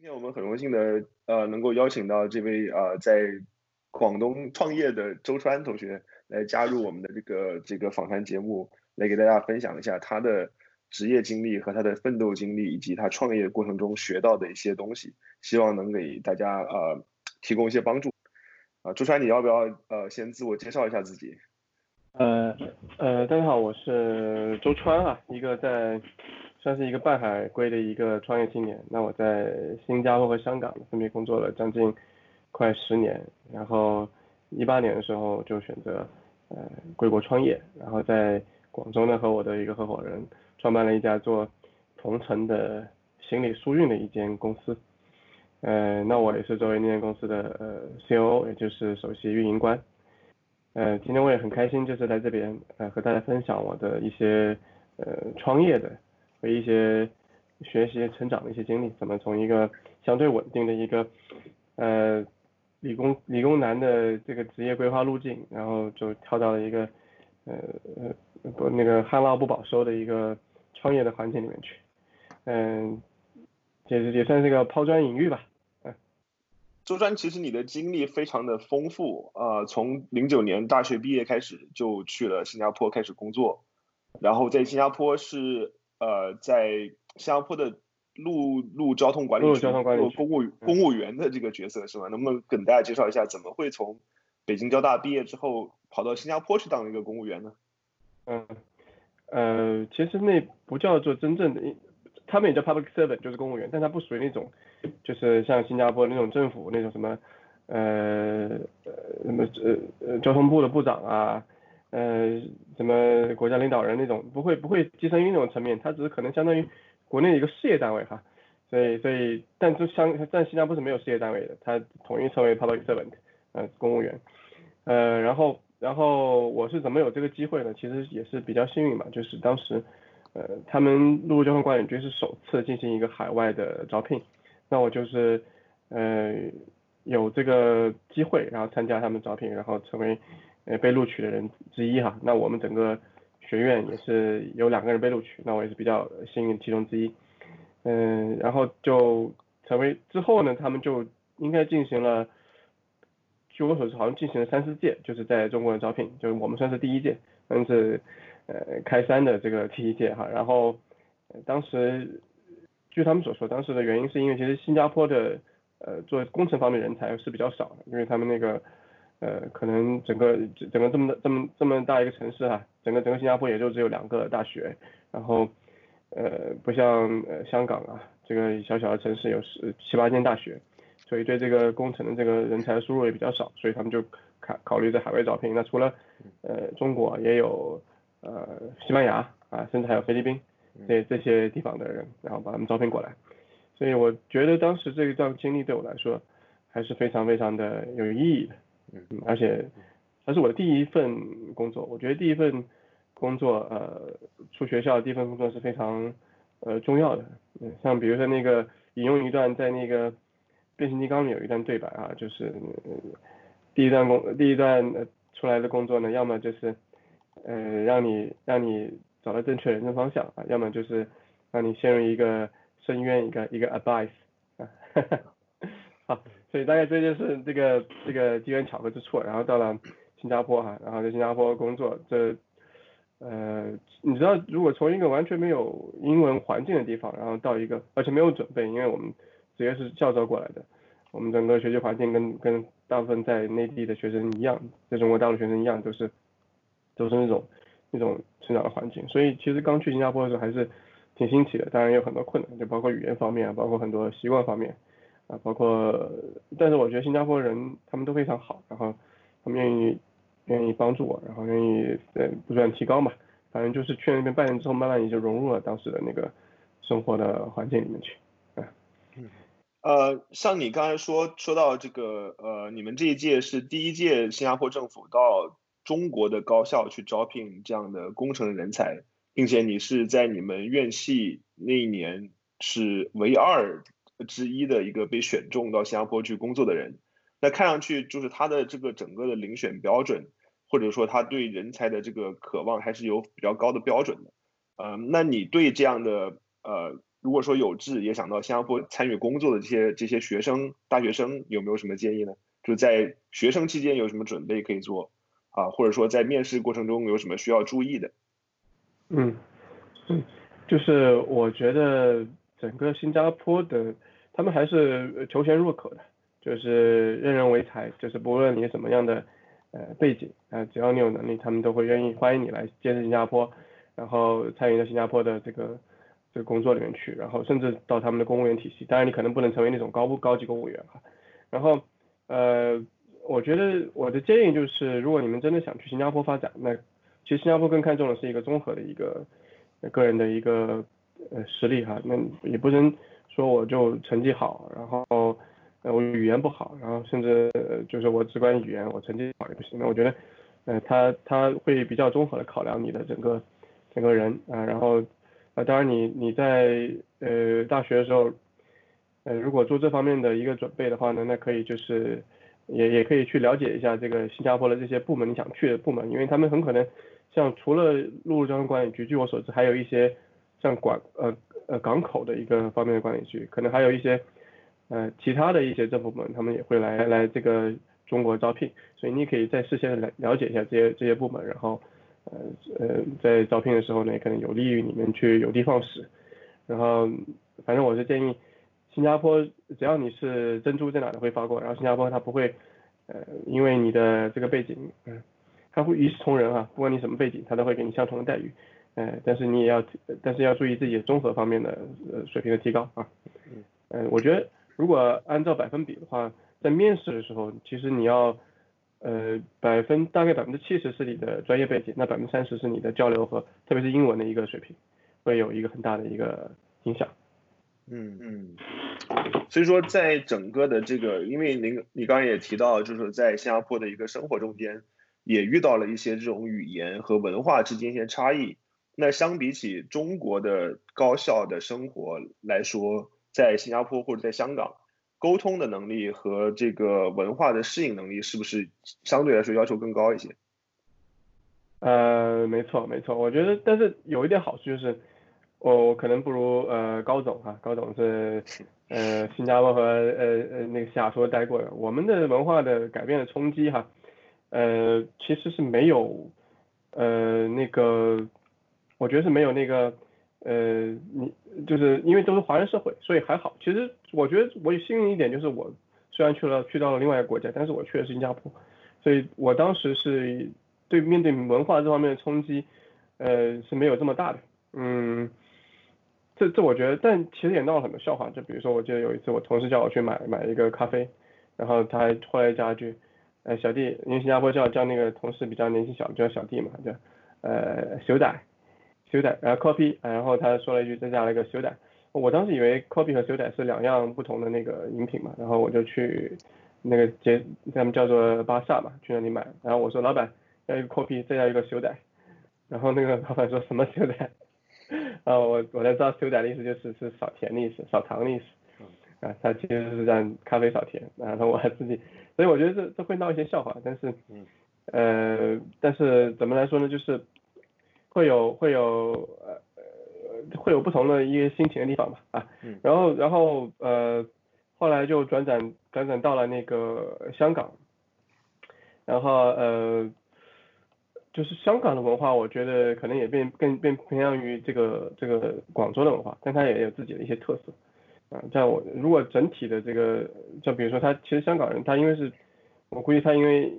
今天我们很荣幸的呃能够邀请到这位呃在广东创业的周川同学来加入我们的这个这个访谈节目，来给大家分享一下他的职业经历和他的奋斗经历，以及他创业过程中学到的一些东西，希望能给大家呃提供一些帮助。啊，周川，你要不要呃先自我介绍一下自己？呃呃，大家好，我是周川啊，一个在算是一个半海归的一个创业青年。那我在新加坡和香港分别工作了将近快十年，然后一八年的时候就选择呃归国创业，然后在广州呢和我的一个合伙人创办了一家做同城的行李疏运的一间公司。呃，那我也是作为那间公司的呃 COO，也就是首席运营官。呃，今天我也很开心，就是来这边呃和大家分享我的一些呃创业的和一些学习成长的一些经历，怎么从一个相对稳定的一个呃理工理工男的这个职业规划路径，然后就跳到了一个呃呃不那个旱涝不保收的一个创业的环境里面去，嗯，也也算是个抛砖引玉吧。嗯周专，其实你的经历非常的丰富，呃，从零九年大学毕业开始就去了新加坡开始工作，然后在新加坡是呃在新加坡的陆路交通管理局做公务公务员的这个角色是吗？能不能跟大家介绍一下，怎么会从北京交大毕业之后跑到新加坡去当一个公务员呢？嗯，呃，其实那不叫做真正的，他们也叫 public servant，就是公务员，但他不属于那种。就是像新加坡那种政府那种什么，呃呃什么呃呃交通部的部长啊，呃什么国家领导人那种，不会不会跻身于那种层面，它只是可能相当于国内的一个事业单位哈，所以所以但就相但新加坡是没有事业单位的，它统一称为 public servant，呃公务员，呃然后然后我是怎么有这个机会呢？其实也是比较幸运嘛，就是当时呃他们陆路交通管理局是首次进行一个海外的招聘。那我就是，呃，有这个机会，然后参加他们招聘，然后成为呃被录取的人之一哈。那我们整个学院也是有两个人被录取，那我也是比较幸运其中之一。嗯，然后就成为之后呢，他们就应该进行了，据我所知好像进行了三四届，就是在中国的招聘，就是我们算是第一届，算是呃开三的这个第一届哈。然后当时。据他们所说，当时的原因是因为其实新加坡的呃做工程方面人才是比较少的，因为他们那个呃可能整个整个这么这么这么大一个城市啊，整个整个新加坡也就只有两个大学，然后呃不像呃香港啊这个小小的城市有十七八间大学，所以对这个工程的这个人才的输入也比较少，所以他们就考考虑在海外招聘。那除了呃中国也有呃西班牙啊，甚至还有菲律宾。这这些地方的人，然后把他们招聘过来，所以我觉得当时这一段经历对我来说还是非常非常的有意义的，嗯，而且它是我的第一份工作，我觉得第一份工作，呃，出学校第一份工作是非常呃重要的，嗯，像比如说那个引用一段在那个变形金刚里有一段对白啊，就是第一段工第一段呃出来的工作呢，要么就是呃让你让你。找到正确人生方向啊，要么就是让你陷入一个深渊，一个一个 advice 啊，好，所以大概这就是这个这个机缘巧合之处。然后到了新加坡哈，然后在新加坡工作，这呃，你知道，如果从一个完全没有英文环境的地方，然后到一个而且没有准备，因为我们直接是教招过来的，我们整个学习环境跟跟大部分在内地的学生一样，在中国大陆学生一样，都是都是那种。那种成长的环境，所以其实刚去新加坡的时候还是挺新奇的，当然有很多困难，就包括语言方面，包括很多习惯方面啊，包括，但是我觉得新加坡人他们都非常好，然后他们愿意愿意帮助我，然后愿意呃不断提高嘛，反正就是去那边半年之后，慢慢也就融入了当时的那个生活的环境里面去，啊，嗯，呃，像你刚才说说到这个呃，你们这一届是第一届新加坡政府到。中国的高校去招聘这样的工程人才，并且你是在你们院系那一年是唯二之一的一个被选中到新加坡去工作的人，那看上去就是他的这个整个的遴选标准，或者说他对人才的这个渴望还是有比较高的标准的。呃，那你对这样的呃如果说有志也想到新加坡参与工作的这些这些学生、大学生，有没有什么建议呢？就在学生期间有什么准备可以做啊？或者说在面试过程中有什么需要注意的？嗯嗯，就是我觉得整个新加坡的他们还是求贤若渴的，就是任人唯才，就是不论你什么样的呃背景啊，只要你有能力，他们都会愿意欢迎你来见识新加坡，然后参与到新加坡的这个这个工作里面去，然后甚至到他们的公务员体系。当然你可能不能成为那种高高级公务员哈，然后呃，我觉得我的建议就是，如果你们真的想去新加坡发展，那其实新加坡更看重的是一个综合的一个个人的一个呃实力哈，那也不能说我就成绩好，然后呃我语言不好，然后甚至就是我只管语言，我成绩好也不行。那我觉得呃他他会比较综合的考量你的整个整个人啊，然后啊当然你你在呃大学的时候呃如果做这方面的一个准备的话呢，那可以就是也也可以去了解一下这个新加坡的这些部门你想去的部门，因为他们很可能。像除了陆路交通管理局，据我所知，还有一些像管呃呃港口的一个方面的管理局，可能还有一些呃其他的一些政府部门，他们也会来来这个中国招聘，所以你可以在事先了了解一下这些这些部门，然后呃呃在招聘的时候呢，可能有利于你们去有的放矢。然后反正我是建议新加坡，只要你是珍珠在哪都会发过，然后新加坡它不会呃因为你的这个背景嗯。他会一视同仁啊，不管你什么背景，他都会给你相同的待遇。呃，但是你也要，但是要注意自己综合方面的呃水平的提高啊。嗯。我觉得如果按照百分比的话，在面试的时候，其实你要呃百分大概百分之七十是你的专业背景，那百分之三十是你的交流和特别是英文的一个水平，会有一个很大的一个影响。嗯嗯。所以说，在整个的这个，因为您你刚刚也提到，就是在新加坡的一个生活中间。也遇到了一些这种语言和文化之间一些差异。那相比起中国的高校的生活来说，在新加坡或者在香港，沟通的能力和这个文化的适应能力是不是相对来说要求更高一些？呃，没错没错，我觉得，但是有一点好处就是，我可能不如呃高总哈，高总是呃新加坡和呃呃那个西雅图待过的，我们的文化的改变的冲击哈。呃，其实是没有，呃，那个，我觉得是没有那个，呃，你就是因为都是华人社会，所以还好。其实我觉得我幸运一点，就是我虽然去了去到了另外一个国家，但是我去的是新加坡，所以我当时是对面对文化这方面的冲击，呃，是没有这么大的。嗯，这这我觉得，但其实也闹了很多笑话。就比如说，我记得有一次我同事叫我去买买一个咖啡，然后他还后来加一句。呃，小弟，因为新加坡叫叫那个同事比较年纪小，叫小弟嘛，叫呃修仔，修改，然后 copy，然后他说了一句再加了一个修改，我当时以为 copy 和修改是两样不同的那个饮品嘛，然后我就去那个街，他们叫做巴萨嘛，去那里买，然后我说老板要一个 copy 再要一个修改，然后那个老板说什么修改，啊我我才知道修改的意思就是是少甜的意思，少糖的意思。啊，他其实是让咖啡少甜，然后我还自己，所以我觉得这这会闹一些笑话，但是，呃，但是怎么来说呢，就是会有会有呃会有不同的一个心情的地方吧，啊，然后然后呃后来就转转转转到了那个香港，然后呃就是香港的文化，我觉得可能也变更变偏向于这个这个广州的文化，但它也有自己的一些特色。啊，像我如果整体的这个，就比如说他其实香港人，他因为是，我估计他因为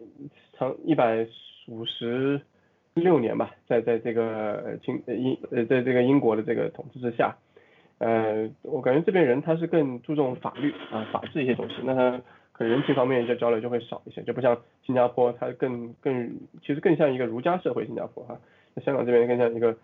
长一百五十六年吧，在在这个英英呃在这个英国的这个统治之下，呃，我感觉这边人他是更注重法律啊法治一些东西，那他可能人情方面一些交流就会少一些，就不像新加坡，它更更其实更像一个儒家社会，新加坡哈，那香港这边更像一个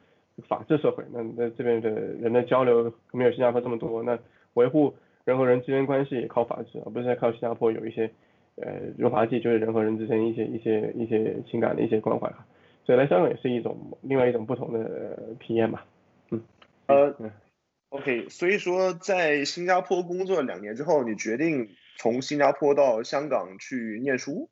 法治社会，那那这边的人的交流没有新加坡这么多，那。维护人和人之间关系也靠法治，而不是靠新加坡有一些呃润滑剂，就是人和人之间一些一些一些情感的一些关怀哈。所以来香港也是一种另外一种不同的体验吧。嗯，呃，OK，所以说在新加坡工作两年之后，你决定从新加坡到香港去念书，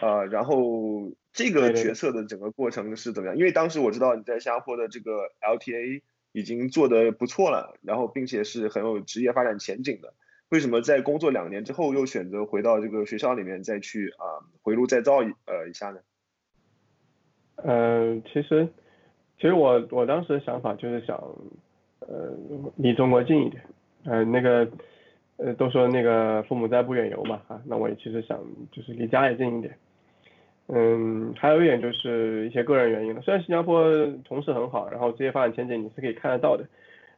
呃，然后这个决策的整个过程是怎么样？因为当时我知道你在新加坡的这个 LTA。已经做得不错了，然后并且是很有职业发展前景的，为什么在工作两年之后又选择回到这个学校里面再去啊回炉再造一呃一下呢？呃，其实其实我我当时的想法就是想呃离中国近一点，呃那个呃都说那个父母在不远游嘛啊，那我也其实想就是离家也近一点。嗯，还有一点就是一些个人原因了。虽然新加坡同事很好，然后职业发展前景你是可以看得到的，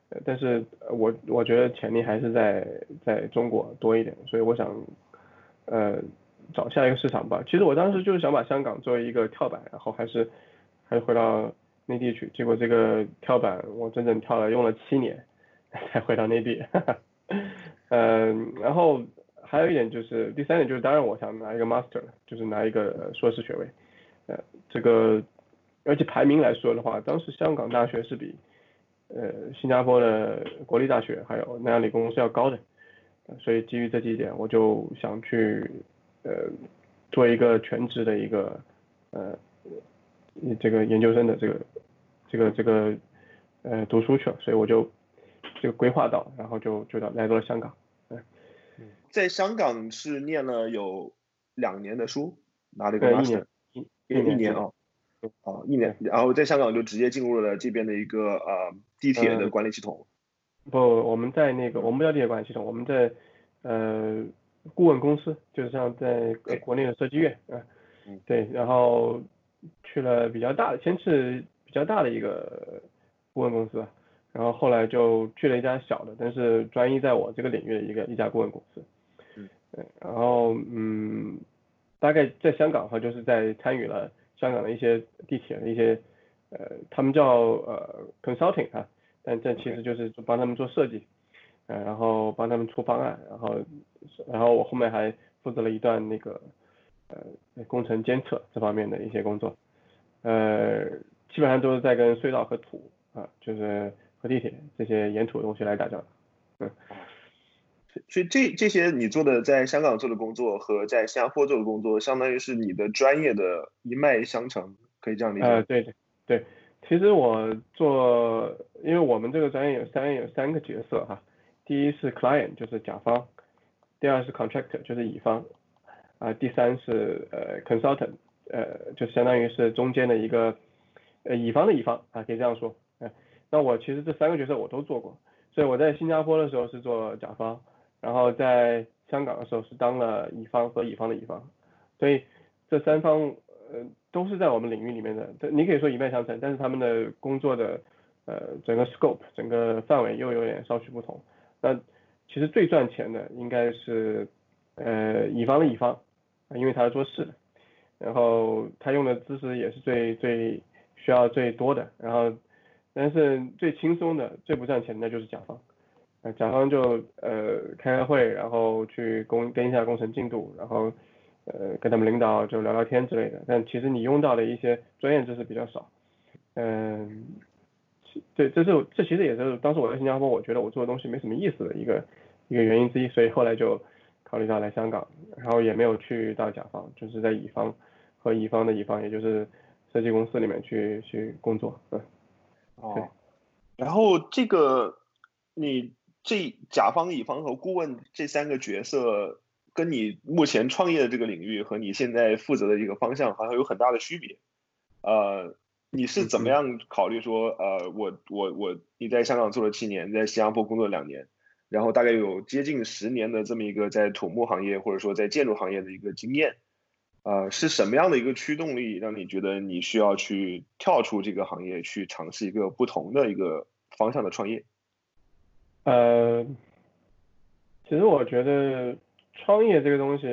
呃，但是我我觉得潜力还是在在中国多一点，所以我想呃找下一个市场吧。其实我当时就是想把香港作为一个跳板，然后还是还是回到内地去。结果这个跳板我整整跳了用了七年 才回到内地，嗯，然后。还有一点就是，第三点就是，当然我想拿一个 master，就是拿一个硕士学位，呃，这个，而且排名来说的话，当时香港大学是比，呃，新加坡的国立大学还有南洋理工是要高的，所以基于这几点，我就想去，呃，做一个全职的一个，呃，这个研究生的这个，这个这个，呃，读书去了，所以我就，这个规划到，然后就就到来到了香港。嗯在香港是念了有两年的书，拿了一个 master，一一年啊，哦一年，然后在香港就直接进入了这边的一个呃地铁的管理系统。不，我们在那个我们不叫地铁管理系统，我们在呃顾问公司，就是像在国内的设计院啊，对，然后去了比较大的，先是比较大的一个顾问公司，然后后来就去了一家小的，但是专一在我这个领域的一个一家顾问公司。嗯。然后嗯，大概在香港哈，就是在参与了香港的一些地铁的一些呃，他们叫呃 consulting 啊，但这其实就是帮他们做设计，呃，然后帮他们出方案，然后然后我后面还负责了一段那个呃工程监测这方面的一些工作，呃，基本上都是在跟隧道和土啊，就是和地铁这些沿途的东西来打交道，嗯。所以这这些你做的在香港做的工作和在新加坡做的工作，相当于是你的专业的一脉相承，可以这样理解。呃，对对对，其实我做，因为我们这个专业有三有三个角色哈，第一是 client 就是甲方，第二是 contractor 就是乙方，啊，第三是呃 consultant，呃，就相当于是中间的一个呃乙方的乙方啊，可以这样说。哎，那我其实这三个角色我都做过，所以我在新加坡的时候是做甲方。然后在香港的时候是当了乙方和乙方的乙方，所以这三方呃都是在我们领域里面的，这你可以说一脉相承，但是他们的工作的呃整个 scope 整个范围又有点稍许不同。那其实最赚钱的应该是呃乙方的乙方，因为他是做事的，然后他用的知识也是最最需要最多的，然后但是最轻松的最不赚钱的就是甲方。呃甲方就呃开开会，然后去工跟一下工程进度，然后呃跟他们领导就聊聊天之类的。但其实你用到的一些专业知识比较少。嗯，对，这是这其实也是当时我在新加坡，我觉得我做的东西没什么意思的一个一个原因之一。所以后来就考虑到来香港，然后也没有去到甲方，就是在乙方和乙方的乙方，也就是设计公司里面去去工作。嗯，哦，然后这个你。这甲方、乙方和顾问这三个角色，跟你目前创业的这个领域和你现在负责的一个方向，好像有很大的区别。呃，你是怎么样考虑说，呃，我我我你在香港做了七年，在新加坡工作两年，然后大概有接近十年的这么一个在土木行业或者说在建筑行业的一个经验，呃，是什么样的一个驱动力让你觉得你需要去跳出这个行业，去尝试一个不同的一个方向的创业？呃，其实我觉得创业这个东西，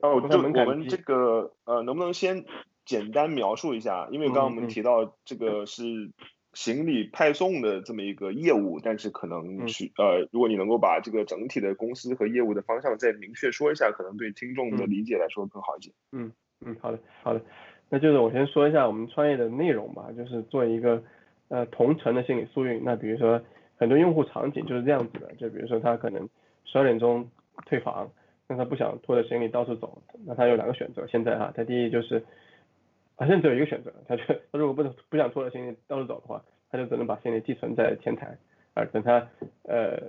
哦，就我们这个呃，能不能先简单描述一下？因为刚刚我们提到这个是行李派送的这么一个业务，但是可能是呃，如果你能够把这个整体的公司和业务的方向再明确说一下，可能对听众的理解来说更好一些。嗯嗯，好的好的，那就是我先说一下我们创业的内容吧，就是做一个呃同城的心理速运。那比如说。很多用户场景就是这样子的，就比如说他可能十二点钟退房，那他不想拖着行李到处走，那他有两个选择。现在哈，他第一就是，啊，现在只有一个选择，他就他如果不能不想拖着行李到处走的话，他就只能把行李寄存在前台，啊，等他呃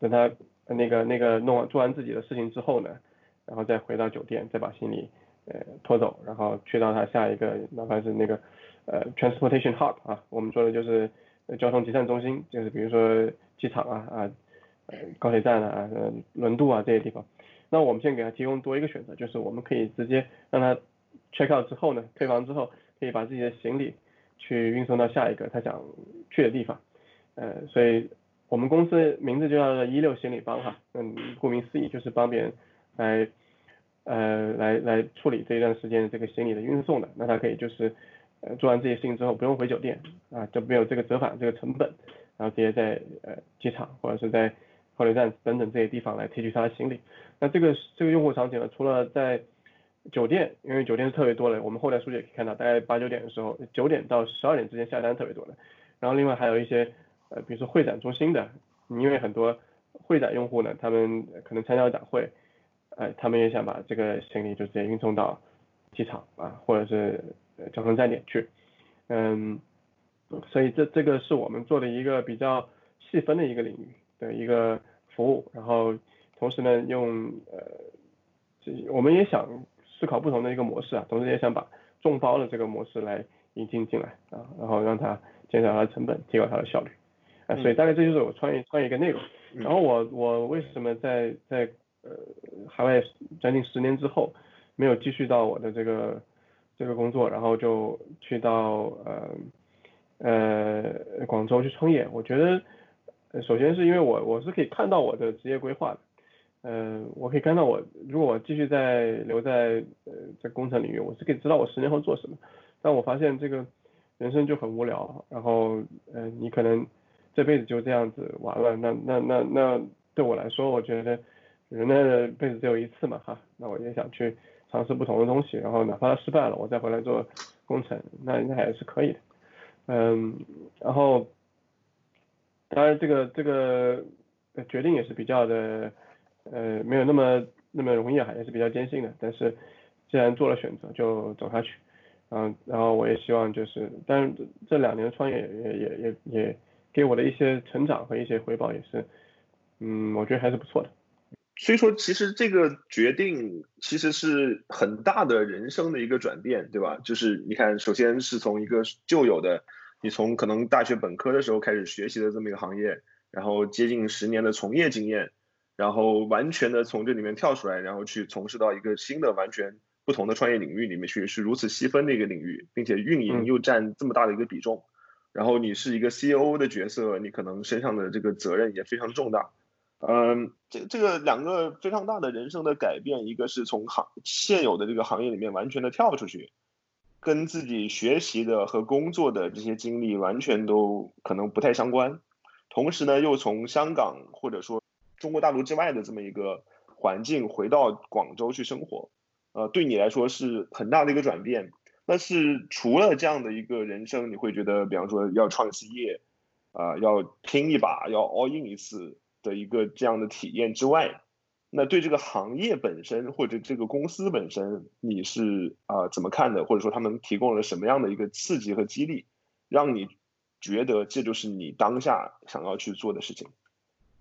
等他那个那个弄完做完自己的事情之后呢，然后再回到酒店，再把行李呃拖走，然后去到他下一个哪怕是那个呃 transportation hub 啊，我们说的就是交通集散中心，就是比如说机场啊啊呃高铁站啊轮渡啊这些地方。那我们现在给他提供多一个选择，就是我们可以直接让他 check out 之后呢，退房之后可以把自己的行李去运送到下一个他想去的地方。呃，所以我们公司名字就叫做一六行李帮哈，嗯，顾名思义就是帮别人来呃来来处理这一段时间这个行李的运送的。那他可以就是呃做完这些事情之后不用回酒店啊，就没有这个折返这个成本，然后直接在呃机场或者是在火车站等等这些地方来提取他的行李。那这个这个用户场景呢，除了在酒店，因为酒店是特别多的，我们后台数据也可以看到，大概八九点的时候，九点到十二点之间下单特别多的。然后另外还有一些呃，比如说会展中心的，因为很多会展用户呢，他们可能参加展会，呃，他们也想把这个行李就直接运送到机场啊，或者是交通站点去，嗯，所以这这个是我们做的一个比较细分的一个领域的一个服务，然后。同时呢，用呃，我们也想思考不同的一个模式啊，同时也想把众包的这个模式来引进进来啊，然后让它减少它的成本，提高它的效率啊，所以大概这就是我创业创业一个内容。然后我我为什么在在呃海外将近十年之后没有继续到我的这个这个工作，然后就去到呃呃广州去创业？我觉得首先是因为我我是可以看到我的职业规划的。呃，我可以看到我，如果我继续在留在呃在工程领域，我是可以知道我十年后做什么。但我发现这个人生就很无聊，然后呃你可能这辈子就这样子完了。那那那那对我来说，我觉得人的辈子只有一次嘛哈。那我也想去尝试不同的东西，然后哪怕失败了，我再回来做工程，那那还是可以的。嗯，然后当然这个这个决定也是比较的。呃，没有那么那么容易啊，也是比较艰辛的。但是既然做了选择，就走下去。嗯，然后我也希望就是，但是这两年创业也也也也给我的一些成长和一些回报也是，嗯，我觉得还是不错的。所以说，其实这个决定其实是很大的人生的一个转变，对吧？就是你看，首先是从一个旧有的，你从可能大学本科的时候开始学习的这么一个行业，然后接近十年的从业经验。然后完全的从这里面跳出来，然后去从事到一个新的完全不同的创业领域里面去，是如此细分的一个领域，并且运营又占这么大的一个比重。然后你是一个 CEO 的角色，你可能身上的这个责任也非常重大。嗯，这这个两个非常大的人生的改变，一个是从行现有的这个行业里面完全的跳出去，跟自己学习的和工作的这些经历完全都可能不太相关。同时呢，又从香港或者说中国大陆之外的这么一个环境，回到广州去生活，呃，对你来说是很大的一个转变。那是除了这样的一个人生，你会觉得，比方说要创事业，啊，要拼一把，要 all in 一次的一个这样的体验之外，那对这个行业本身或者这个公司本身，你是啊怎么看的？或者说他们提供了什么样的一个刺激和激励，让你觉得这就是你当下想要去做的事情？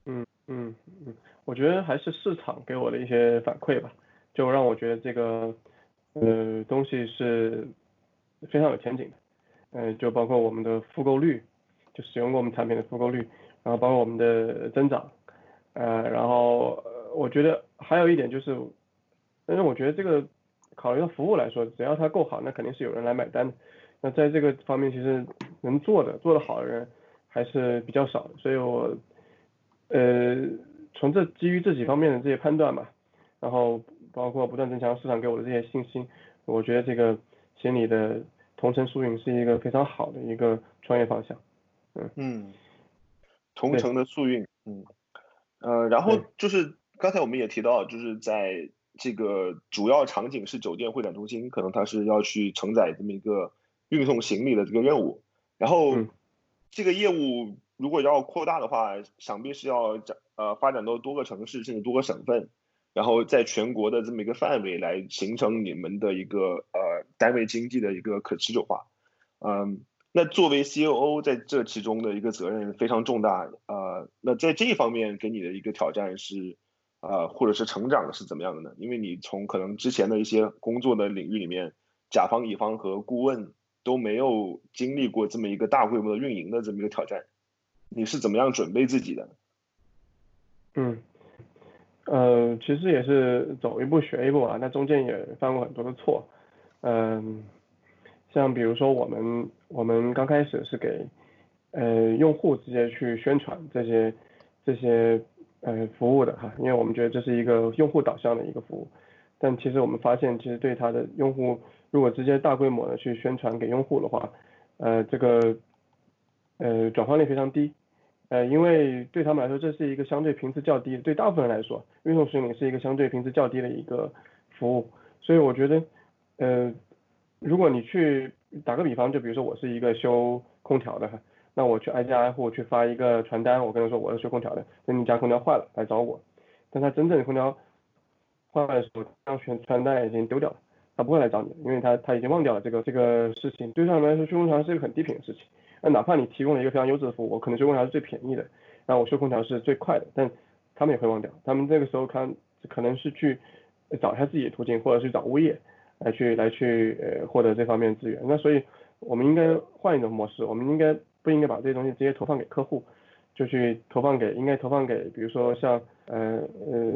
嗯嗯嗯，我觉得还是市场给我的一些反馈吧，就让我觉得这个呃东西是非常有前景的，嗯，就包括我们的复购率，就使用过我们产品的复购率，然后包括我们的增长，呃，然后我觉得还有一点就是，但是我觉得这个考虑到服务来说，只要它够好，那肯定是有人来买单的。那在这个方面，其实能做的做得好的人还是比较少，所以我。呃，从这基于这几方面的这些判断嘛，然后包括不断增强市场给我的这些信心，我觉得这个心理的同城速运是一个非常好的一个创业方向。嗯嗯，同城的速运，嗯呃，然后就是刚才我们也提到，就是在这个主要场景是酒店会展中心，可能它是要去承载这么一个运送行李的这个任务，然后这个业务。如果要扩大的话，想必是要展呃发展到多个城市甚至多个省份，然后在全国的这么一个范围来形成你们的一个呃单位经济的一个可持久化。嗯，那作为 COO 在这其中的一个责任非常重大，呃，那在这一方面给你的一个挑战是，呃，或者是成长是怎么样的呢？因为你从可能之前的一些工作的领域里面，甲方乙方和顾问都没有经历过这么一个大规模的运营的这么一个挑战，你是怎么样准备自己的？嗯，呃，其实也是走一步学一步啊，那中间也犯过很多的错，嗯。像比如说我们我们刚开始是给呃用户直接去宣传这些这些呃服务的哈，因为我们觉得这是一个用户导向的一个服务，但其实我们发现其实对它的用户如果直接大规模的去宣传给用户的话，呃这个呃转化率非常低，呃因为对他们来说这是一个相对频次较低，对大部分人来说运动训练是一个相对频次较低的一个服务，所以我觉得呃。如果你去打个比方，就比如说我是一个修空调的，那我去挨家挨户去发一个传单，我跟他说我是修空调的，那你家空调坏了来找我。但他真正的空调坏了的时候，当传传单已经丢掉了，他不会来找你，因为他他已经忘掉了这个这个事情。对他们来说，修空调是一个很低频的事情。那哪怕你提供了一个非常优质的服务，我可能修空调是最便宜的，然后我修空调是最快的，但他们也会忘掉。他们这个时候看可能是去找一下自己的途径，或者去找物业。来去来去呃获得这方面资源，那所以我们应该换一种模式，我们应该不应该把这些东西直接投放给客户，就去投放给应该投放给比如说像呃呃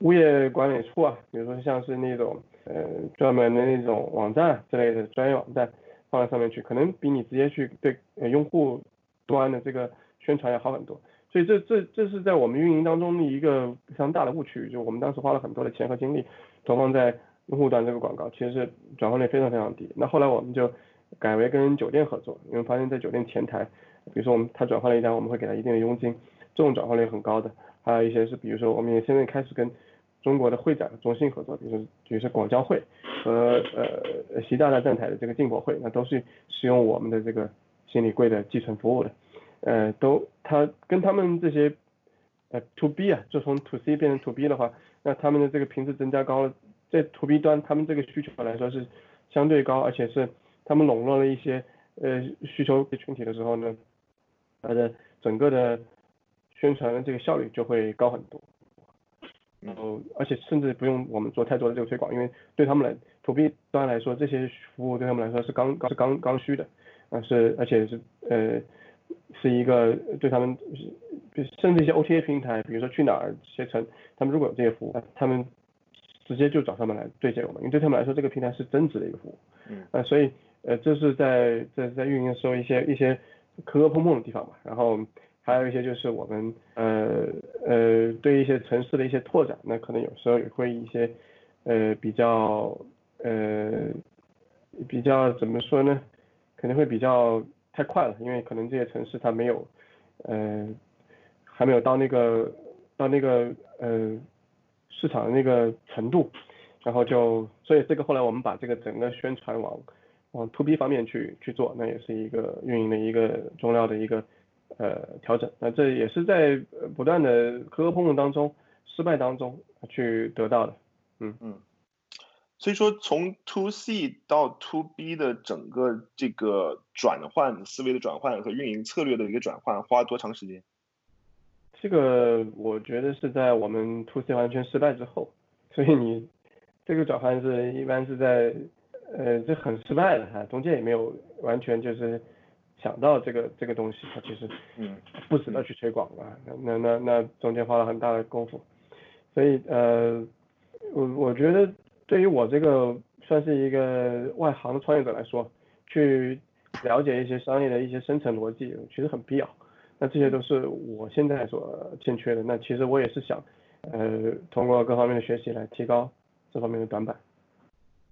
物业管理处啊，比如说像是那种呃专门的那种网站之类的专业网站放在上面去，可能比你直接去对用户端的这个宣传要好很多。所以这这这是在我们运营当中的一个非常大的误区，就我们当时花了很多的钱和精力投放在。用户端这个广告其实是转化率非常非常低。那后来我们就改为跟酒店合作，因为发现在酒店前台，比如说我们他转化了一单，我们会给他一定的佣金，这种转化率很高的。还有一些是比如说我们也现在开始跟中国的会展中心合作，比如比如说广交会和呃习大大站台的这个进博会，那都是使用我们的这个心理柜的寄存服务的。呃，都他跟他们这些呃 to B 啊，就从 to C 变成 to B 的话，那他们的这个频次增加高了。在 to B 端，他们这个需求来说是相对高，而且是他们笼络了一些呃需求群体的时候呢，它的整个的宣传的这个效率就会高很多。然后，而且甚至不用我们做太多的这个推广，因为对他们来 to B 端来说，这些服务对他们来说是刚刚是刚刚需的，啊是而且是呃是一个对他们甚至一些 OTA 平台，比如说去哪儿、携程，他们如果有这些服务，他们。直接就找他们来对接我们，因为对他们来说，这个平台是增值的一个服务。嗯。呃，所以呃，这是在在在运营的时候一些一些磕磕碰碰的地方吧。然后还有一些就是我们呃呃对一些城市的一些拓展，那可能有时候也会一些呃比较呃比较怎么说呢？可能会比较太快了，因为可能这些城市它没有呃还没有到那个到那个呃。市场的那个程度，然后就，所以这个后来我们把这个整个宣传往往 to B 方面去去做，那也是一个运营的一个重要的一个呃调整，那这也是在不断的磕磕碰碰当中、失败当中去得到的，嗯。嗯，所以说从 to C 到 to B 的整个这个转换思维的转换和运营策略的一个转换，花多长时间？这个我觉得是在我们 to C 完全失败之后，所以你这个转换是一般是在呃这很失败的哈，中间也没有完全就是想到这个这个东西，它其实嗯不值得去推广啊，那那那中间花了很大的功夫，所以呃我我觉得对于我这个算是一个外行的创业者来说，去了解一些商业的一些深层逻辑，其实很必要。那这些都是我现在所欠缺的。那其实我也是想，呃，通过各方面的学习来提高这方面的短板。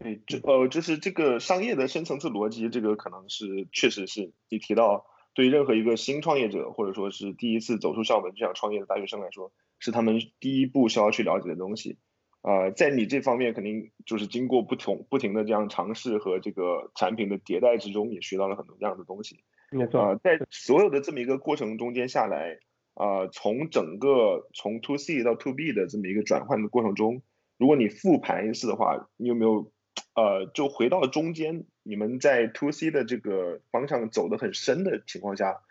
对，这呃，就是这个商业的深层次逻辑，这个可能是确实是你提到，对于任何一个新创业者或者说是第一次走出校门就想创业的大学生来说，是他们第一步需要去了解的东西。呃，在你这方面肯定就是经过不同不停的这样尝试和这个产品的迭代之中，也学到了很多这样的东西。没错啊，在所有的这么一个过程中间下来，啊，从整个从 to C 到 to B 的这么一个转换的过程中，如果你复盘一次的话，你有没有，呃，就回到中间你们在 To C 的这个方向走得很深的情况下，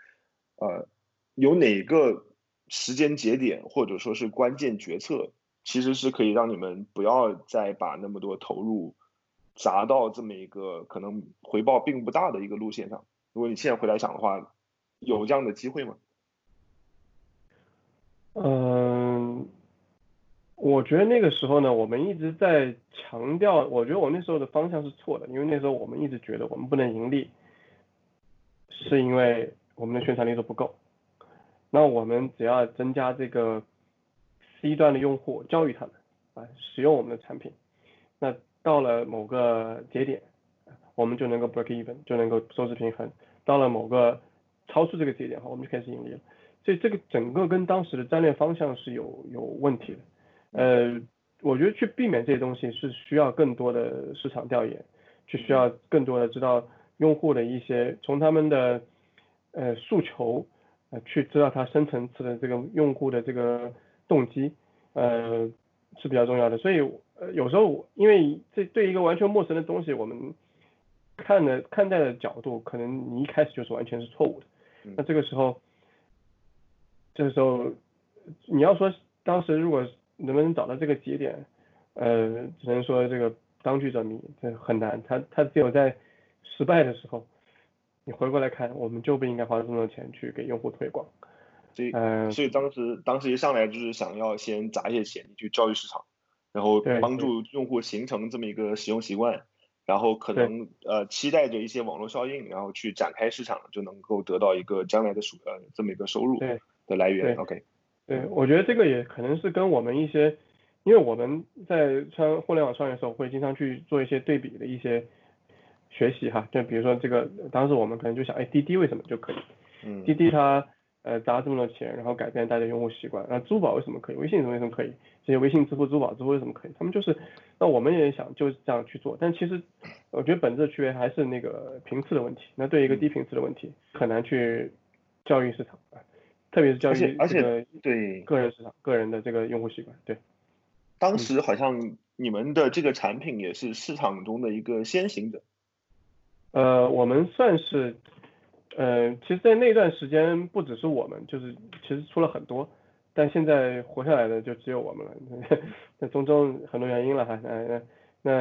呃，有哪个时间节点或者说是关键决策，其实是可以让你们不要再把那么多投入砸到这么一个可能回报并不大的一个路线上。如果你现在回来想的话，有这样的机会吗？嗯，我觉得那个时候呢，我们一直在强调，我觉得我那时候的方向是错的，因为那时候我们一直觉得我们不能盈利，是因为我们的宣传力度不够。那我们只要增加这个 C 端的用户，教育他们啊使用我们的产品，那到了某个节点，我们就能够 break even，就能够收支平衡。到了某个超出这个节点后，我们就开始盈利了。所以这个整个跟当时的战略方向是有有问题的，呃，我觉得去避免这些东西是需要更多的市场调研，去需要更多的知道用户的一些从他们的呃诉求，呃去知道他深层次的这个用户的这个动机，呃是比较重要的。所以呃有时候因为这对一个完全陌生的东西，我们看的看待的角度，可能你一开始就是完全是错误的，那这个时候。这个时候，你要说当时如果能不能找到这个节点，呃，只能说这个当局者迷，这很难。他他只有在失败的时候，你回过来看，我们就不应该花这么多钱去给用户推广。所以，所以当时当时一上来就是想要先砸一些钱去教育市场，然后帮助用户形成这么一个使用习惯，然后可能呃期待着一些网络效应，然后去展开市场，就能够得到一个将来的收呃这么一个收入。的来源，OK，对，我觉得这个也可能是跟我们一些，因为我们在穿互联网创业的时候会经常去做一些对比的一些学习哈，就比如说这个，当时我们可能就想，哎，滴滴为什么就可以？嗯，滴滴它呃砸这么多钱，然后改变大家用户习惯，那支付宝为什么可以？微信为什么可以？这些微信支付、支付宝支付为什么可以？他们就是，那我们也想就是这样去做，但其实我觉得本质的区别还是那个频次的问题。那对一个低频次的问题，很难去教育市场啊。特别是教育，而且对个人市场、个人的这个用户习惯，对。当时好像你们的这个产品也是市场中的一个先行者。呃，我们算是，呃，其实，在那段时间不只是我们，就是其实出了很多，但现在活下来的就只有我们了。那中中很多原因了哈，那那那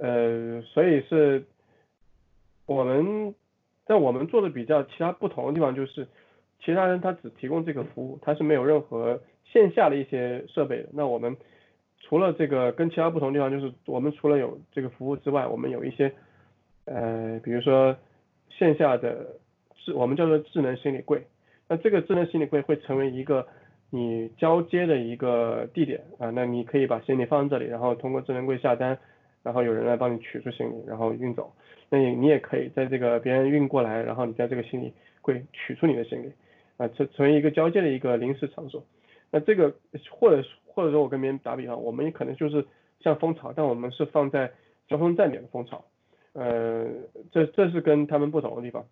呃，所以是我们，但我们做的比较其他不同的地方就是。其他人他只提供这个服务，他是没有任何线下的一些设备的。那我们除了这个跟其他不同地方，就是我们除了有这个服务之外，我们有一些呃，比如说线下的智，我们叫做智能行李柜。那这个智能行李柜会成为一个你交接的一个地点啊，那你可以把行李放在这里，然后通过智能柜下单，然后有人来帮你取出行李，然后运走。那你你也可以在这个别人运过来，然后你在这个行李柜取出你的行李。啊，成成为一个交接的一个临时场所，那这个或者或者说我跟别人打比方，我们也可能就是像蜂巢，但我们是放在交通站点的蜂巢，呃，这这是跟他们不同的地方，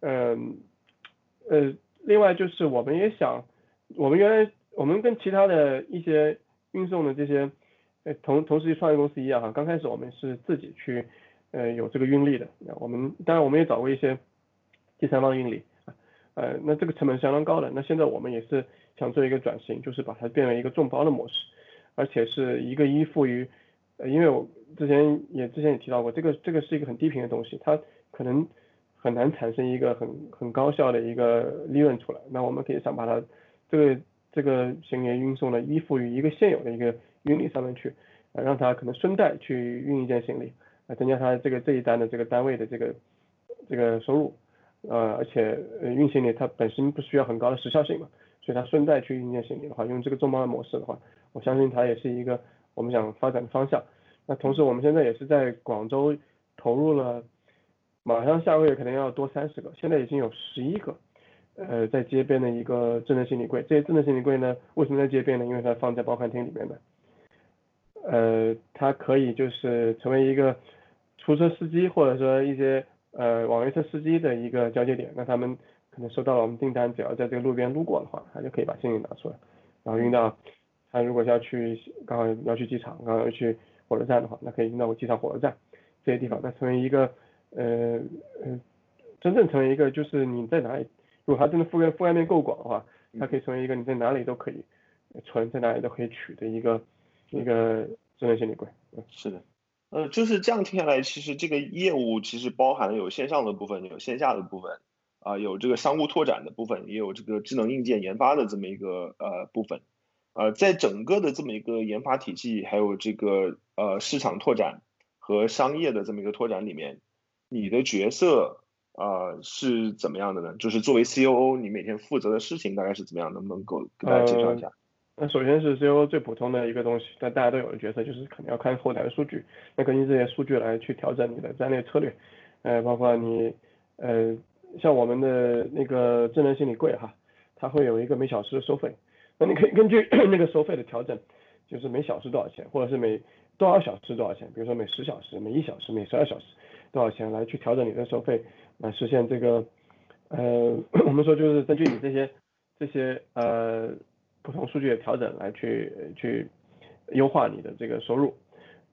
嗯，呃，另外就是我们也想，我们原来我们跟其他的一些运送的这些呃同同时期创业公司一样哈，刚开始我们是自己去呃有这个运力的，我们当然我们也找过一些第三方运力。呃，那这个成本相当高的。那现在我们也是想做一个转型，就是把它变为一个众包的模式，而且是一个依附于，呃，因为我之前也之前也提到过，这个这个是一个很低频的东西，它可能很难产生一个很很高效的一个利润出来。那我们可以想把它这个这个行李运送呢依附于一个现有的一个运力上面去，呃，让它可能顺带去运一件行李，来增加它这个这一单的这个单位的这个这个收入。呃，而且运行里它本身不需要很高的时效性嘛，所以它顺带去运行行李的话，用这个众包的模式的话，我相信它也是一个我们想发展的方向。那同时我们现在也是在广州投入了，马上下个月可能要多三十个，现在已经有十一个，呃，在街边的一个智能行李柜。这些智能行李柜呢，为什么在街边呢？因为它放在报刊亭里面的，呃，它可以就是成为一个出租车司机或者说一些。呃，网约车司机的一个交接点，那他们可能收到了我们订单，只要在这个路边路过的话，他就可以把行李拿出来，然后运到他如果要去刚好要去机场，刚好要去火车站的话，那可以运到我机场、火车站这些地方，那成为一个呃呃，真正成为一个就是你在哪里，如果它真的覆盖覆盖面够广的话，它可以成为一个你在哪里都可以存，在哪里都可以取的一个一个智能行李柜。嗯。是的，呃，就是这样听下来，其实这个业务其实包含有线上的部分，有线下的部分，啊，有这个商务拓展的部分，也有这个智能硬件研发的这么一个呃部分，呃，在整个的这么一个研发体系，还有这个呃市场拓展和商业的这么一个拓展里面。你的角色呃是怎么样的呢？就是作为 COO，你每天负责的事情大概是怎么样？能不能够给大家介绍一下？那首先是 CO 最普通的一个东西，但大家都有的角色就是肯定要看后台的数据，那根据这些数据来去调整你的战略策略，呃，包括你呃像我们的那个智能心理柜哈，它会有一个每小时的收费，那你可以根据 那个收费的调整，就是每小时多少钱，或者是每多少小时多少钱，比如说每十小时、每一小时、每十二小时。多少钱来去调整你的收费，来实现这个，呃，我们说就是根据你这些这些呃不同数据的调整来去去优化你的这个收入，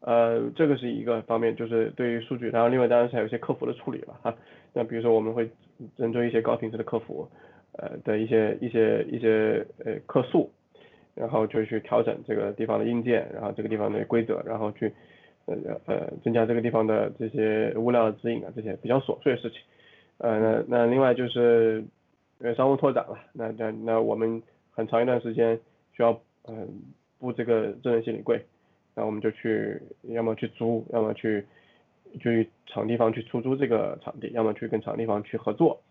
呃，这个是一个方面，就是对于数据，然后另外当然是还有一些客服的处理了哈，那比如说我们会针对一些高品质的客服，呃的一些一些一些呃客诉，然后就去调整这个地方的硬件，然后这个地方的规则，然后去。呃呃，增加这个地方的这些物料的指引啊，这些比较琐碎的事情。呃，那那另外就是呃商务拓展了，那那那我们很长一段时间需要嗯布这个智能行李柜，那我们就去要么去租，要么去去场地方去出租这个场地，要么去跟场地方去合作，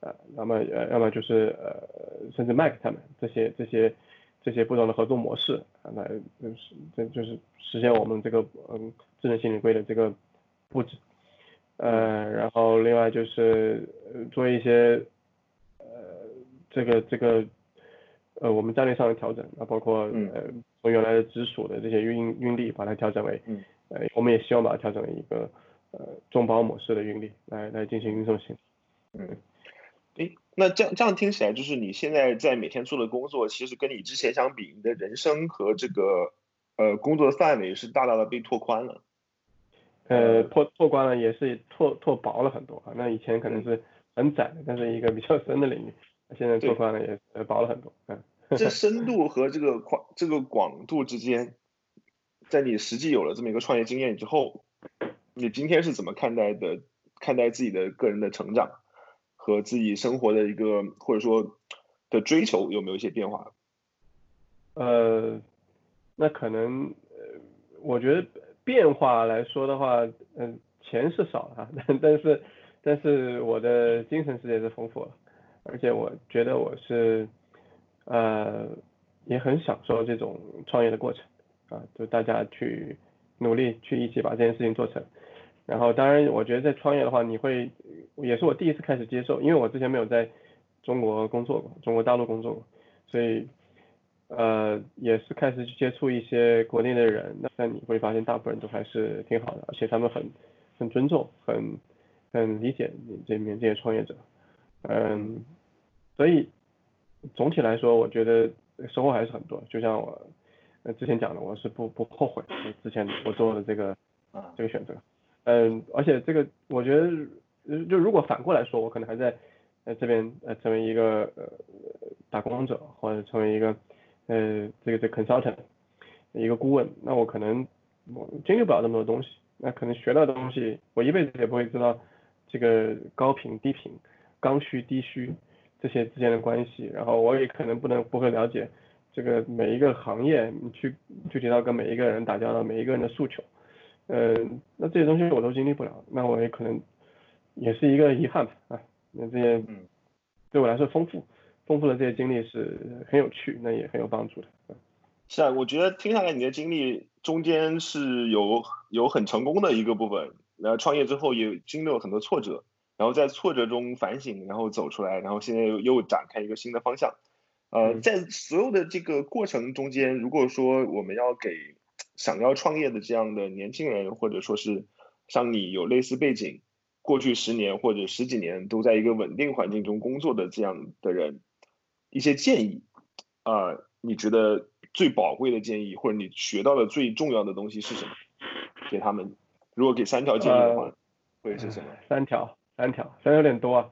呃，那么呃要么就是呃甚至卖给他们这些这些。这些不同的合作模式啊，来就是这就是实现我们这个嗯智能行李柜的这个布置，呃，然后另外就是做一些呃这个这个呃我们战略上的调整啊，包括呃从原来的直属的这些运运力把它调整为，呃我们也希望把它调整为一个呃众包模式的运力来来进行运送型，嗯。诶，那这样这样听起来，就是你现在在每天做的工作，其实跟你之前相比，你的人生和这个呃工作的范围是大大的被拓宽了。呃，拓拓宽了，也是拓拓薄了很多啊。那以前可能是很窄的，但是一个比较深的领域，现在拓宽了，也呃薄了很多。嗯。这深度和这个宽这个广度之间，在你实际有了这么一个创业经验之后，你今天是怎么看待的？看待自己的个人的成长？和自己生活的一个或者说的追求有没有一些变化？呃，那可能呃，我觉得变化来说的话，嗯，钱是少了，但但是但是我的精神世界是丰富了，而且我觉得我是呃也很享受这种创业的过程啊，就大家去努力去一起把这件事情做成。然后，当然，我觉得在创业的话，你会，也是我第一次开始接受，因为我之前没有在中国工作过，中国大陆工作过，所以，呃，也是开始去接触一些国内的人，那你会发现大部分人都还是挺好的，而且他们很很尊重，很很理解你这边这些创业者，嗯，所以总体来说，我觉得收获还是很多，就像我之前讲的，我是不不后悔之前我做的这个这个选择。嗯，而且这个我觉得，就如果反过来说，我可能还在呃这边呃成为一个呃打工者，或者成为一个呃这个这 consultant 一个顾问，那我可能我经历不了那么多东西，那可能学到的东西，我一辈子也不会知道这个高频低频、刚需低需这些之间的关系，然后我也可能不能不会了解这个每一个行业，你去具体到跟每一个人打交道，每一个人的诉求。嗯，那这些东西我都经历不了，那我也可能也是一个遗憾吧啊。那这些对我来说丰富，丰富的这些经历是很有趣，那也很有帮助的。是啊，我觉得听下来你的经历中间是有有很成功的一个部分，然后创业之后也经历了很多挫折，然后在挫折中反省，然后走出来，然后现在又又展开一个新的方向。呃，在所有的这个过程中间，如果说我们要给想要创业的这样的年轻人，或者说是像你有类似背景，过去十年或者十几年都在一个稳定环境中工作的这样的人，一些建议，啊，你觉得最宝贵的建议，或者你学到的最重要的东西是什么？给他们，如果给三条建议的话，会是什么？三条，三条，虽然有点多啊。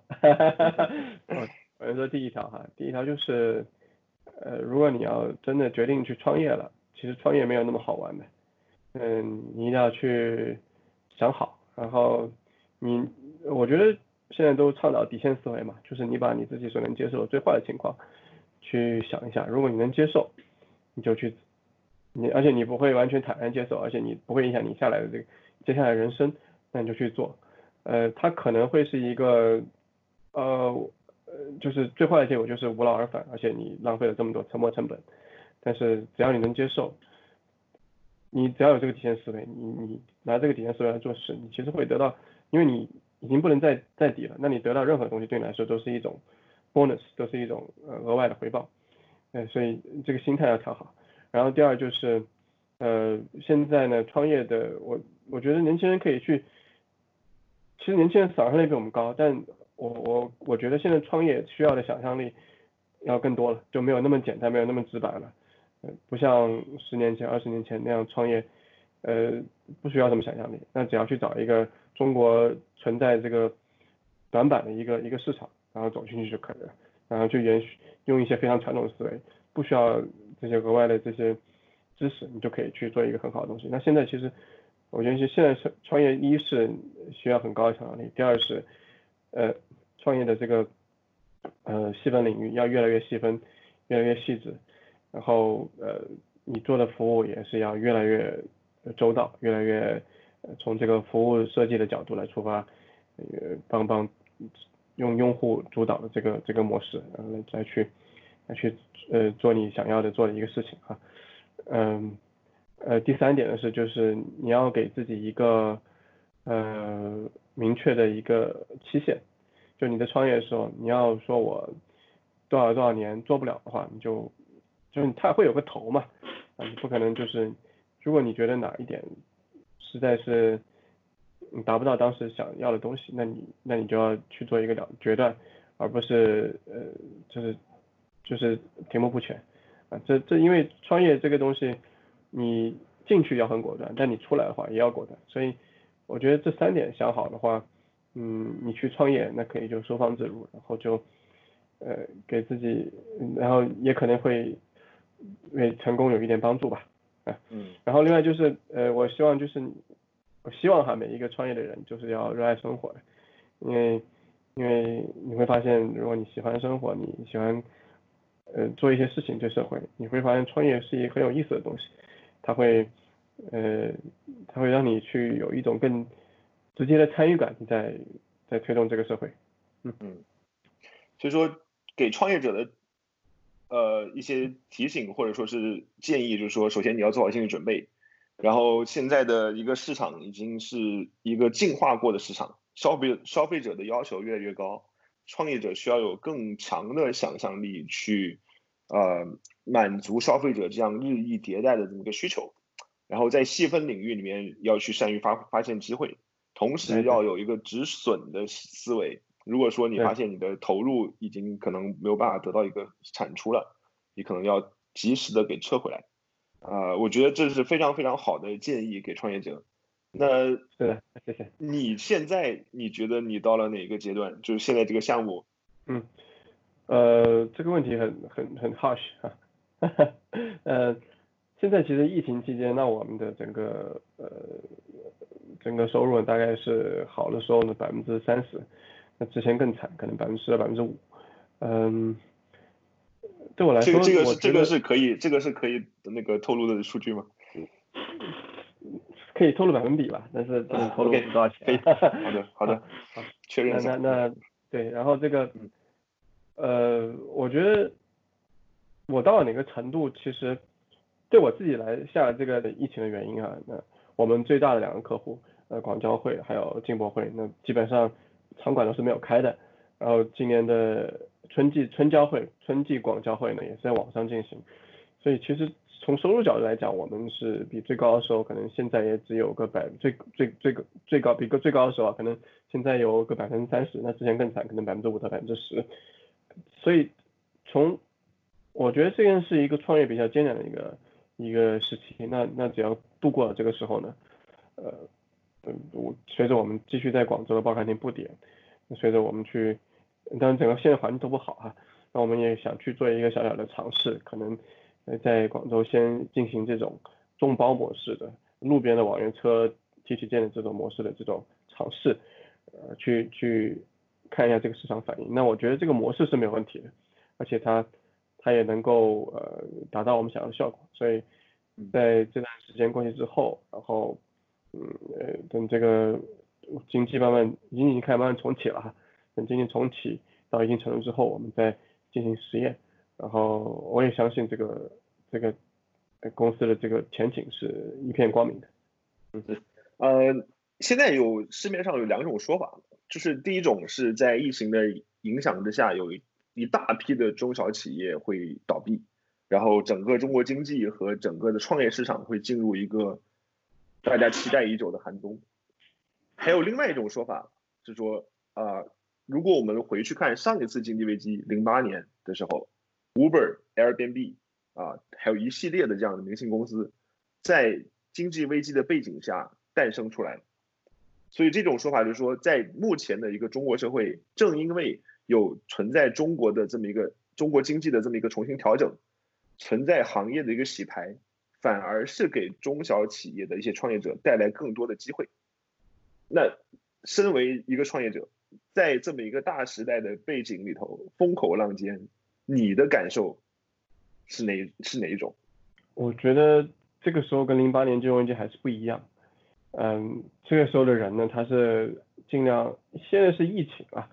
我 我先说第一条哈，第一条就是，呃，如果你要真的决定去创业了，其实创业没有那么好玩的。嗯，你一定要去想好，然后你，我觉得现在都倡导底线思维嘛，就是你把你自己所能接受的最坏的情况去想一下，如果你能接受，你就去，你而且你不会完全坦然接受，而且你不会影响你下来的这个接下来人生，那你就去做。呃，它可能会是一个，呃，就是最坏的结果就是无劳而返，而且你浪费了这么多沉没成本，但是只要你能接受。你只要有这个底线思维，你你拿这个底线思维来做事，你其实会得到，因为你已经不能再再底了，那你得到任何东西对你来说都是一种 bonus，都是一种呃额外的回报，呃，所以这个心态要调好。然后第二就是，呃，现在呢创业的我我觉得年轻人可以去，其实年轻人想象力比我们高，但我我我觉得现在创业需要的想象力要更多了，就没有那么简单，没有那么直白了。不像十年前、二十年前那样创业，呃，不需要什么想象力，那只要去找一个中国存在这个短板的一个一个市场，然后走进去就可以了，然后就延续用一些非常传统的思维，不需要这些额外的这些知识，你就可以去做一个很好的东西。那现在其实，我觉得现在创创业，一是需要很高的想象力，第二是，呃，创业的这个呃细分领域要越来越细分，越来越细致。然后呃，你做的服务也是要越来越周到，越来越从这个服务设计的角度来出发，呃，帮帮用用户主导的这个这个模式，然后再去来去呃做你想要的做的一个事情啊，嗯呃第三点呢是就是你要给自己一个呃明确的一个期限，就你的创业的时候，你要说我多少多少年做不了的话，你就。就是它会有个头嘛，啊，你不可能就是，如果你觉得哪一点实在是你达不到当时想要的东西，那你那你就要去做一个了决断，而不是呃就是就是停步不前，啊，这这因为创业这个东西，你进去要很果断，但你出来的话也要果断，所以我觉得这三点想好的话，嗯，你去创业那可以就收放自如，然后就呃给自己，然后也可能会。为成功有一点帮助吧，啊，嗯，然后另外就是，呃，我希望就是，我希望哈每一个创业的人就是要热爱生活的，因为，因为你会发现，如果你喜欢生活，你喜欢，呃，做一些事情对社会，你会发现创业是一个很有意思的东西，它会，呃，它会让你去有一种更直接的参与感，在在推动这个社会，嗯嗯，所以说给创业者的。呃，一些提醒或者说是建议，就是说，首先你要做好心理准备，然后现在的一个市场已经是一个进化过的市场，消费消费者的要求越来越高，创业者需要有更强的想象力去呃满足消费者这样日益迭代的这么一个需求，然后在细分领域里面要去善于发发现机会，同时要有一个止损的思维。如果说你发现你的投入已经可能没有办法得到一个产出了，你可能要及时的给撤回来，啊，我觉得这是非常非常好的建议给创业者。那对，谢谢。你现在你觉得你到了哪个阶段？就是现在这个项目？嗯，呃，这个问题很很很 harsh 啊，呃，现在其实疫情期间，那我们的整个呃整个收入大概是好的时候呢百分之三十。那之前更惨，可能百分之十到百分之五，嗯，对我来说，这个这个是这个是可以，这个是可以那个透露的数据吗？可以透露百分比吧，但是不能透露多少钱。好的，好的，好，确认一下。那那对，然后这个，呃，我觉得我到了哪个程度，其实对我自己来下这个疫情的原因啊，那我们最大的两个客户，呃，广交会还有进博会，那基本上。场馆都是没有开的，然后今年的春季春交会、春季广交会呢也是在网上进行，所以其实从收入角度来讲，我们是比最高的时候可能现在也只有个百最最最高最高比个最高的时候啊，可能现在有个百分之三十，那之前更惨，可能百分之五到百分之十，所以从我觉得这件是一个创业比较艰难的一个一个时期，那那只要度过了这个时候呢，呃。嗯，我随着我们继续在广州的报刊亭布点，随着我们去，当然整个现在环境都不好哈，那我们也想去做一个小小的尝试，可能在广州先进行这种众包模式的路边的网约车提取件的这种模式的这种尝试，呃，去去看一下这个市场反应。那我觉得这个模式是没有问题的，而且它它也能够呃达到我们想要的效果，所以。在这段时间过去之后，然后，嗯呃，等这个经济慢慢已经已经开始慢慢重启了哈，等经济重启到一定程度之后，我们再进行实验。然后我也相信这个这个公司的这个前景是一片光明的。嗯，呃，现在有市面上有两种说法，就是第一种是在疫情的影响之下，有一大批的中小企业会倒闭。然后整个中国经济和整个的创业市场会进入一个大家期待已久的寒冬。还有另外一种说法是说，啊，如果我们回去看上一次经济危机，零八年的时候，Uber、Airbnb 啊，还有一系列的这样的明星公司，在经济危机的背景下诞生出来。所以这种说法就是说，在目前的一个中国社会，正因为有存在中国的这么一个中国经济的这么一个重新调整。存在行业的一个洗牌，反而是给中小企业的一些创业者带来更多的机会。那身为一个创业者，在这么一个大时代的背景里头，风口浪尖，你的感受是哪是哪一种？我觉得这个时候跟零八年金融危机还是不一样。嗯，这个时候的人呢，他是尽量现在是疫情啊，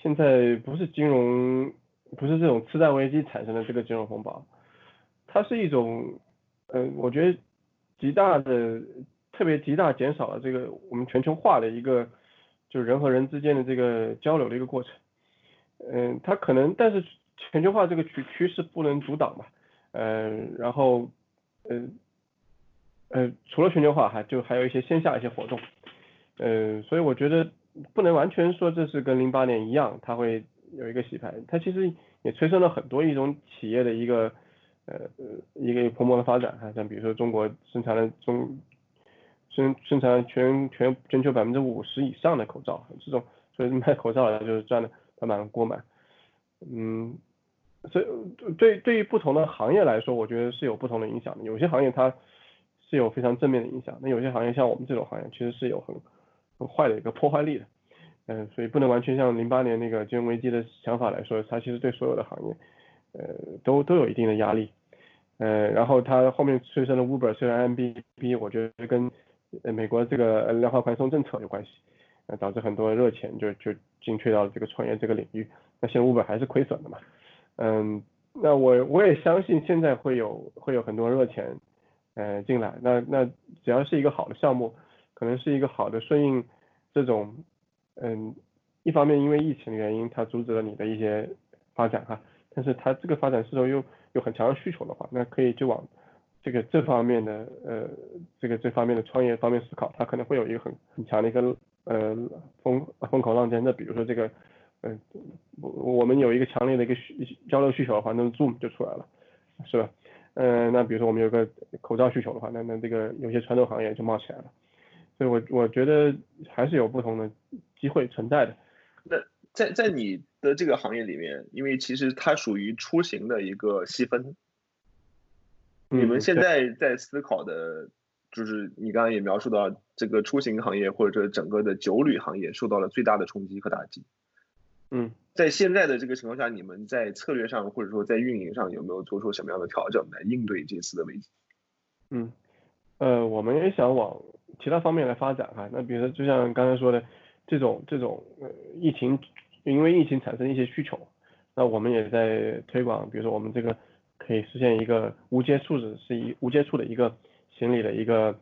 现在不是金融，不是这种次贷危机产生的这个金融风暴。它是一种，嗯，我觉得极大的、特别极大减少了这个我们全球化的一个，就是人和人之间的这个交流的一个过程。嗯，它可能，但是全球化这个趋趋势不能阻挡吧。嗯，然后，嗯，呃，除了全球化，还就还有一些线下一些活动。嗯，所以我觉得不能完全说这是跟零八年一样，它会有一个洗牌。它其实也催生了很多一种企业的一个。呃呃，一个蓬勃的发展哈，像比如说中国生产了中生生产全全全球百分之五十以上的口罩，这种所以卖口罩的就是赚的盆满锅满，嗯，所以对对于不同的行业来说，我觉得是有不同的影响的。有些行业它是有非常正面的影响，那有些行业像我们这种行业，其实是有很坏的一个破坏力的，嗯，所以不能完全像零八年那个金融危机的想法来说，它其实对所有的行业。呃，都都有一定的压力，呃，然后它后面催生的 Uber，虽然 M B B，我觉得跟美国这个量化宽松政策有关系，呃，导致很多热钱就就进去到了这个创业这个领域，那现在 Uber 还是亏损的嘛，嗯，那我我也相信现在会有会有很多热钱，呃，进来，那那只要是一个好的项目，可能是一个好的顺应这种，嗯，一方面因为疫情的原因，它阻止了你的一些发展哈。但是它这个发展势头又有很强的需求的话，那可以就往这个这方面的呃这个这方面的创业方面思考，它可能会有一个很很强的一个呃风风口浪尖。那比如说这个嗯我我们有一个强烈的一个需交流需求的话，那 Zoom 就出来了，是吧？嗯，那比如说我们有个口罩需求的话，那那这个有些传统行业就冒起来了。所以我我觉得还是有不同的机会存在的。那在在你。的这个行业里面，因为其实它属于出行的一个细分，你们现在在思考的，就是你刚刚也描述到这个出行行业或者整个的酒旅行业受到了最大的冲击和打击。嗯，在现在的这个情况下，你们在策略上或者说在运营上有没有做出什么样的调整来应对这次的危机？嗯，呃，我们也想往其他方面来发展哈。那比如说，就像刚才说的，这种这种呃疫情。因为疫情产生一些需求，那我们也在推广，比如说我们这个可以实现一个无接触的，是一无接触的一个行李的一个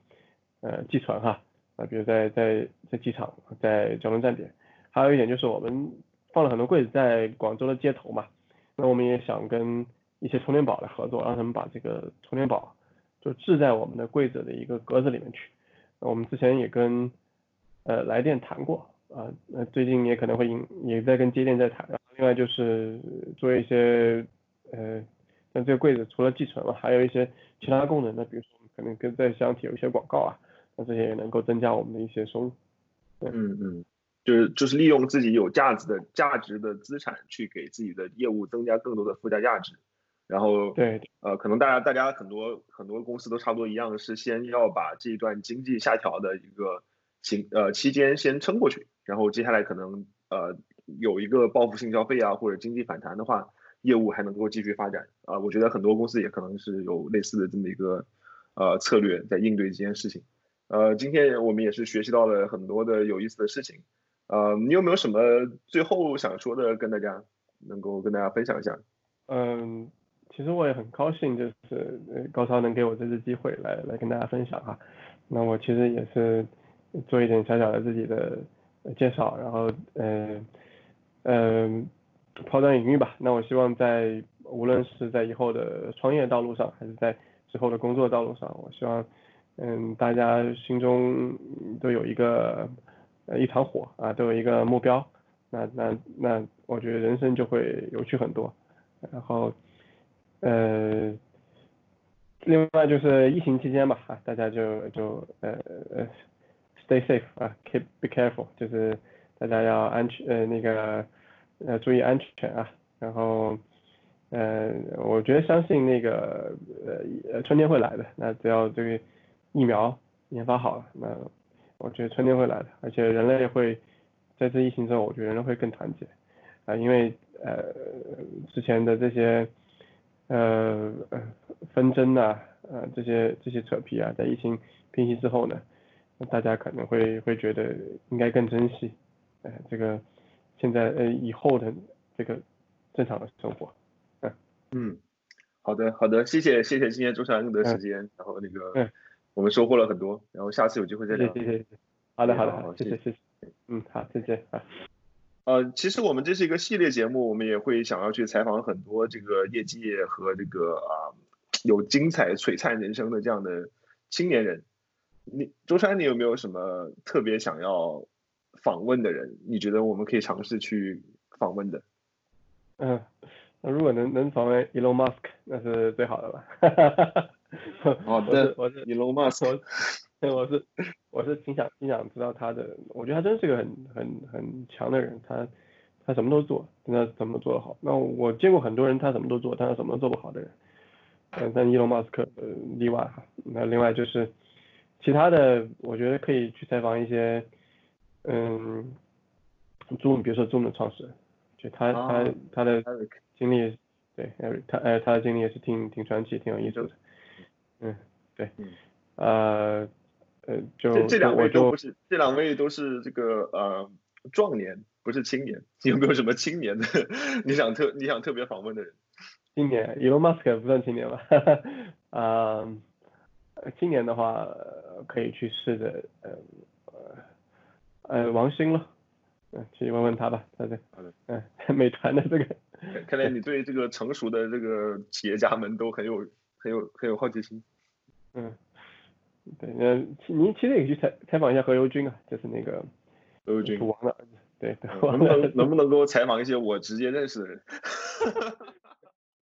呃寄存哈，啊，比如在在在机场，在交通站点，还有一点就是我们放了很多柜子在广州的街头嘛，那我们也想跟一些充电宝来合作，让他们把这个充电宝就置在我们的柜子的一个格子里面去，我们之前也跟呃来电谈过。啊，那最近也可能会引也在跟接电在谈，另外就是做一些呃，像这个柜子除了寄存嘛，还有一些其他功能的，比如说可能跟在箱体有一些广告啊，那这些也能够增加我们的一些收入。嗯嗯，就是就是利用自己有价值的价值的资产去给自己的业务增加更多的附加价值。然后对，呃，可能大家大家很多很多公司都差不多一样，是先要把这一段经济下调的一个情呃期间先撑过去，然后接下来可能呃有一个报复性消费啊或者经济反弹的话，业务还能够继续发展啊。我觉得很多公司也可能是有类似的这么一个呃策略在应对这件事情。呃，今天我们也是学习到了很多的有意思的事情。呃，你有没有什么最后想说的跟大家能够跟大家分享一下？嗯。其实我也很高兴，就是高超能给我这次机会来来跟大家分享哈。那我其实也是做一点小小的自己的介绍，然后嗯嗯抛砖引玉吧。那我希望在无论是在以后的创业道路上，还是在之后的工作道路上，我希望嗯大家心中都有一个呃一团火啊，都有一个目标。那那那我觉得人生就会有趣很多，然后。呃，另外就是疫情期间吧，啊，大家就就呃呃，stay safe 啊，keep be careful，就是大家要安全呃那个呃注意安全啊，然后呃我觉得相信那个呃春天会来的，那只要这个疫苗研发好了，那我觉得春天会来的，而且人类会在这疫情之后，我觉得人类会更团结啊，因为呃之前的这些。呃呃纷争呐，呃这些这些扯皮啊，在疫情平息之后呢，大家可能会会觉得应该更珍惜，呃这个现在呃以后的这个正常的生活，嗯嗯，好的好的，谢谢谢谢今天周强的时间，然后那个我们收获了很多，然后下次有机会再聊，谢谢，好的好的好，谢谢。谢谢，嗯好再见啊。呃，其实我们这是一个系列节目，我们也会想要去采访很多这个业界和这个啊有精彩璀璨人生的这样的青年人。你周山，你有没有什么特别想要访问的人？你觉得我们可以尝试去访问的？嗯，那如果能能访问 Elon Musk，那是最好的了。好的，我是 Elon Musk。我是我是挺想挺想知道他的，我觉得他真是个很很很强的人，他他什么都做，那怎么做得好？那我见过很多人，他什么都做，但他什么都做不好的人，嗯，但伊隆马斯克呃例外哈。那另外就是其他的，我觉得可以去采访一些，嗯，Zoom，比如说 Zoom 的创始人，就他他他的经历，对，他呃他的经历也是挺挺传奇，挺有意思的，嗯，对，呃。呃，就这这两位都不是，这两位都是这个呃壮年，不是青年。你有没有什么青年的 你想特你想特别访问的人？青年，Elon Musk 不算青年吧？啊，青年的话可以去试着呃呃王兴了，嗯，去问问他吧，好的，好的，嗯，美团的这个，看来你对这个成熟的这个企业家们都很有很有很有好奇心，嗯。对，那，您其实也可以去采采访一下何猷君啊，就是那个何猷君赌王的儿子，对，能不能能不能够采访一些我直接认识的人？